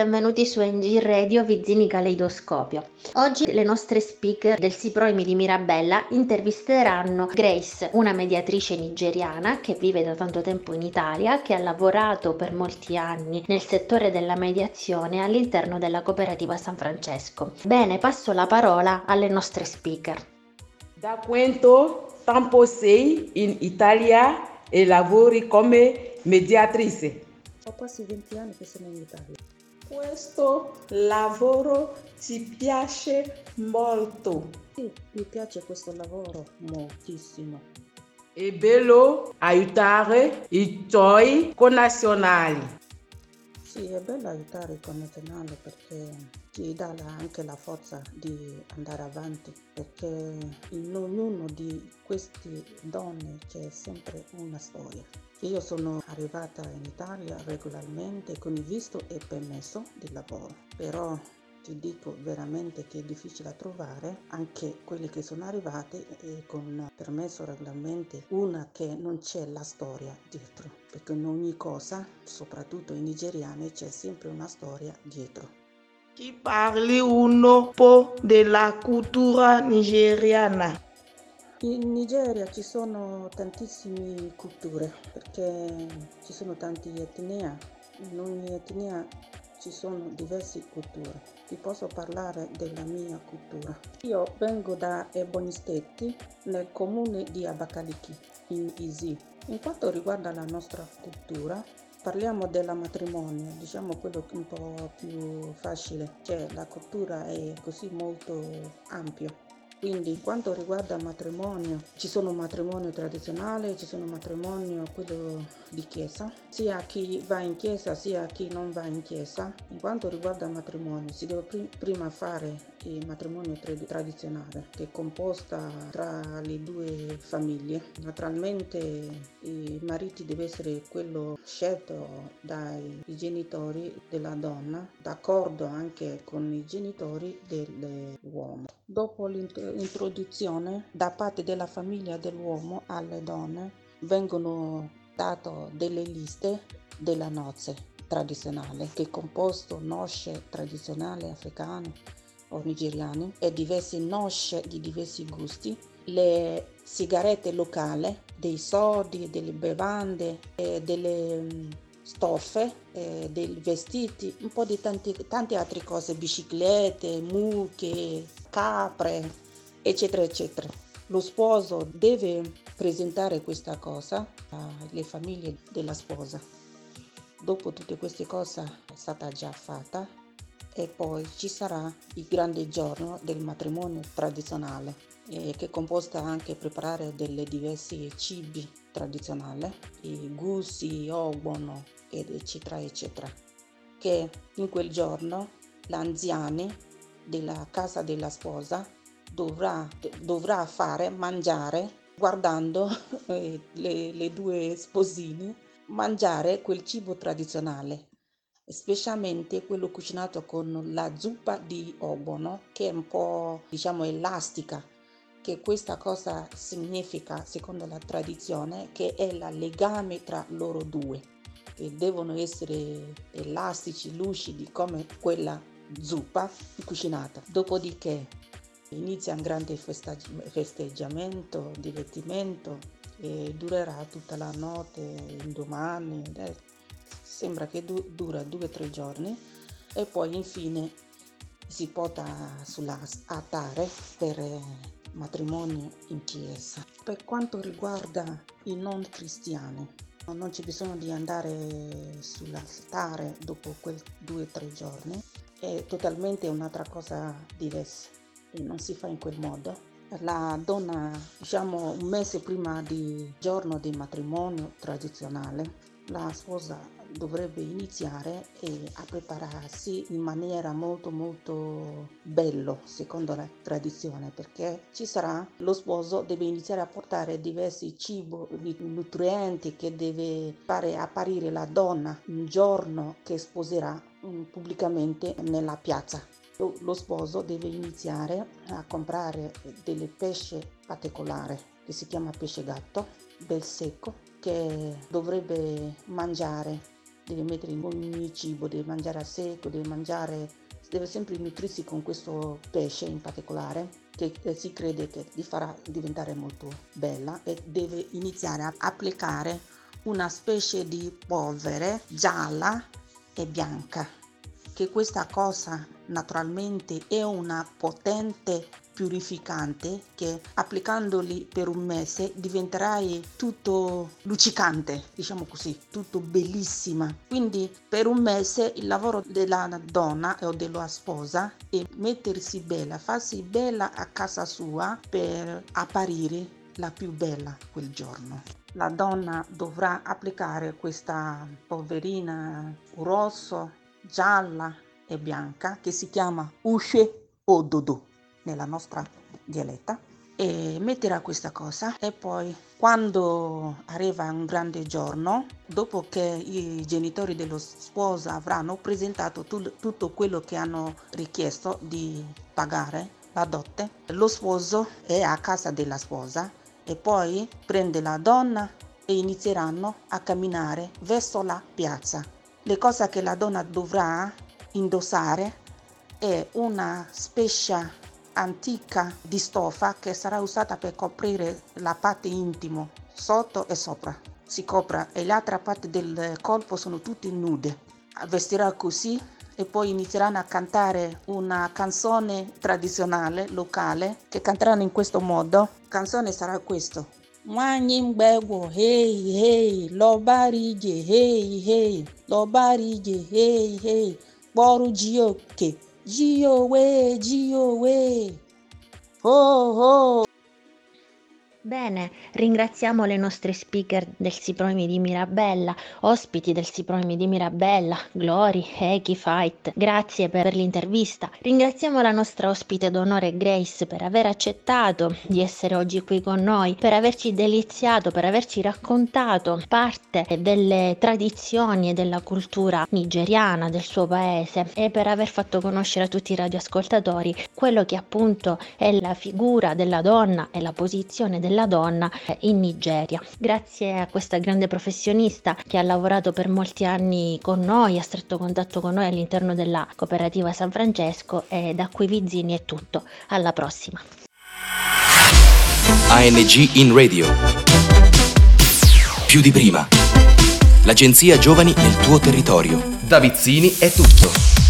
Benvenuti su NG Radio Vizzini Caleidoscopio. Oggi le nostre speaker del Siproimi di Mirabella intervisteranno Grace, una mediatrice nigeriana che vive da tanto tempo in Italia, che ha lavorato per molti anni nel settore della mediazione all'interno della cooperativa San Francesco. Bene, passo la parola alle nostre speaker. Da quanto tempo sei in Italia e lavori come mediatrice? Ho quasi 20 anni che sono in Italia. Questo lavoro ti piace molto. Sì, mi piace questo lavoro moltissimo. È bello aiutare i tuoi connazionali. Sì, è bello aiutare i connazionali perché ti dà la- anche la forza di andare avanti, perché in ognuno di queste donne c'è sempre una storia. Io sono arrivata in Italia regolarmente con il visto e permesso di lavoro, però ti dico veramente che è difficile da trovare anche quelli che sono arrivati e con permesso regolarmente una che non c'è la storia dietro perché in ogni cosa soprattutto i nigeriani c'è sempre una storia dietro Ti parli un po' della cultura nigeriana. in Nigeria ci sono tantissime culture perché ci sono tante etnie in ogni etnia ci sono diverse culture. Ti posso parlare della mia cultura. Io vengo da Ebony State nel comune di Abakaliki in Isi. In quanto riguarda la nostra cultura Parliamo del matrimonio, diciamo quello un po' più facile, cioè la cultura è così molto ampio. Quindi, quanto riguarda il matrimonio, ci sono matrimonio tradizionale, ci sono matrimonio quello di chiesa, sia chi va in chiesa sia chi non va in chiesa. In quanto riguarda il matrimonio, si deve pri- prima fare il matrimonio tra- tradizionale, che è composta tra le due famiglie. Naturalmente i mariti deve essere quello scelto dai genitori della donna, d'accordo anche con i genitori dell'uomo. Dopo l'introduzione da parte della famiglia dell'uomo alle donne vengono date delle liste della nozze tradizionale che composto nosce tradizionale africane o nigeriane e diverse nosce di diversi gusti, le sigarette locali, dei soldi, delle bevande, delle mm, stoffe, dei vestiti, un po' di tanti, tante altre cose, biciclette, mucche, capre, eccetera, eccetera. Lo sposo deve presentare questa cosa alle famiglie della sposa. Dopo tutte queste cose è stata già fatta e poi ci sarà il grande giorno del matrimonio tradizionale eh, che composta anche preparare delle diversi cibi tradizionali, i gusi, obono, eccetera, eccetera, che in quel giorno l'anziani della casa della sposa dovrà, dovrà fare mangiare guardando eh, le, le due sposine mangiare quel cibo tradizionale specialmente quello cucinato con la zuppa di obono che è un po' diciamo elastica che questa cosa significa secondo la tradizione che è il legame tra loro due che devono essere elastici lucidi come quella zuppa cucinata. Dopodiché inizia un grande festeggiamento divertimento e durerà tutta la notte indomani sembra che du- dura due o tre giorni e poi infine si porta sull'altare per matrimonio in chiesa. Per quanto riguarda i non cristiani, non c'è bisogno di andare sull'altare dopo quei due o tre giorni, è totalmente un'altra cosa diversa e non si fa in quel modo. La donna, diciamo un mese prima del giorno di matrimonio tradizionale, la sposa dovrebbe iniziare a prepararsi in maniera molto molto bello secondo la tradizione perché ci sarà lo sposo deve iniziare a portare diversi cibi nutrienti che deve fare apparire la donna il giorno che sposerà pubblicamente nella piazza lo sposo deve iniziare a comprare delle pesce particolari che si chiama pesce gatto, bel secco, che dovrebbe mangiare, deve mettere in ogni cibo, deve mangiare a secco, deve mangiare, deve sempre nutrirsi con questo pesce in particolare che si crede che gli farà diventare molto bella e deve iniziare a applicare una specie di polvere gialla e bianca che questa cosa naturalmente è una potente purificante che applicandoli per un mese diventerai tutto luccicante, diciamo così, tutto bellissima. Quindi per un mese il lavoro della donna o della sposa è mettersi bella, farsi bella a casa sua per apparire la più bella quel giorno. La donna dovrà applicare questa polverina rosso gialla e bianca che si chiama usce o dodò nella nostra dialetta e metterà questa cosa. E poi quando arriva un grande giorno dopo che i genitori dello sposo avranno presentato tu, tutto quello che hanno richiesto di pagare la dote lo sposo è a casa della sposa e poi prende la donna e inizieranno a camminare verso la piazza. Le cose che la donna dovrà indossare è una specie antica di stoffa che sarà usata per coprire la parte intimo sotto e sopra. Si copre e le altre parti del corpo sono tutte nude. Vestirà così e poi inizieranno a cantare una canzone tradizionale locale che canteranno in questo modo. La canzone sarà questo. nwanyị mgbegwo hei hei lọbara ije hei hei lọbara ije Fórum de o quê? Dioê, Dioê. Ho, ho. Bene, ringraziamo le nostre speaker del Siproimi di Mirabella, ospiti del Siproimi di Mirabella, Glory, Eki Fight. Grazie per l'intervista. Ringraziamo la nostra ospite d'onore Grace per aver accettato di essere oggi qui con noi, per averci deliziato, per averci raccontato parte delle tradizioni e della cultura nigeriana del suo paese e per aver fatto conoscere a tutti i radioascoltatori quello che appunto è la figura della donna e la posizione della della donna in Nigeria. Grazie a questa grande professionista che ha lavorato per molti anni con noi, a stretto contatto con noi all'interno della cooperativa San Francesco e da qui Vizzini è tutto. Alla prossima. ANG in radio. Più di prima. L'agenzia Giovani nel tuo territorio. Da Vizzini è tutto.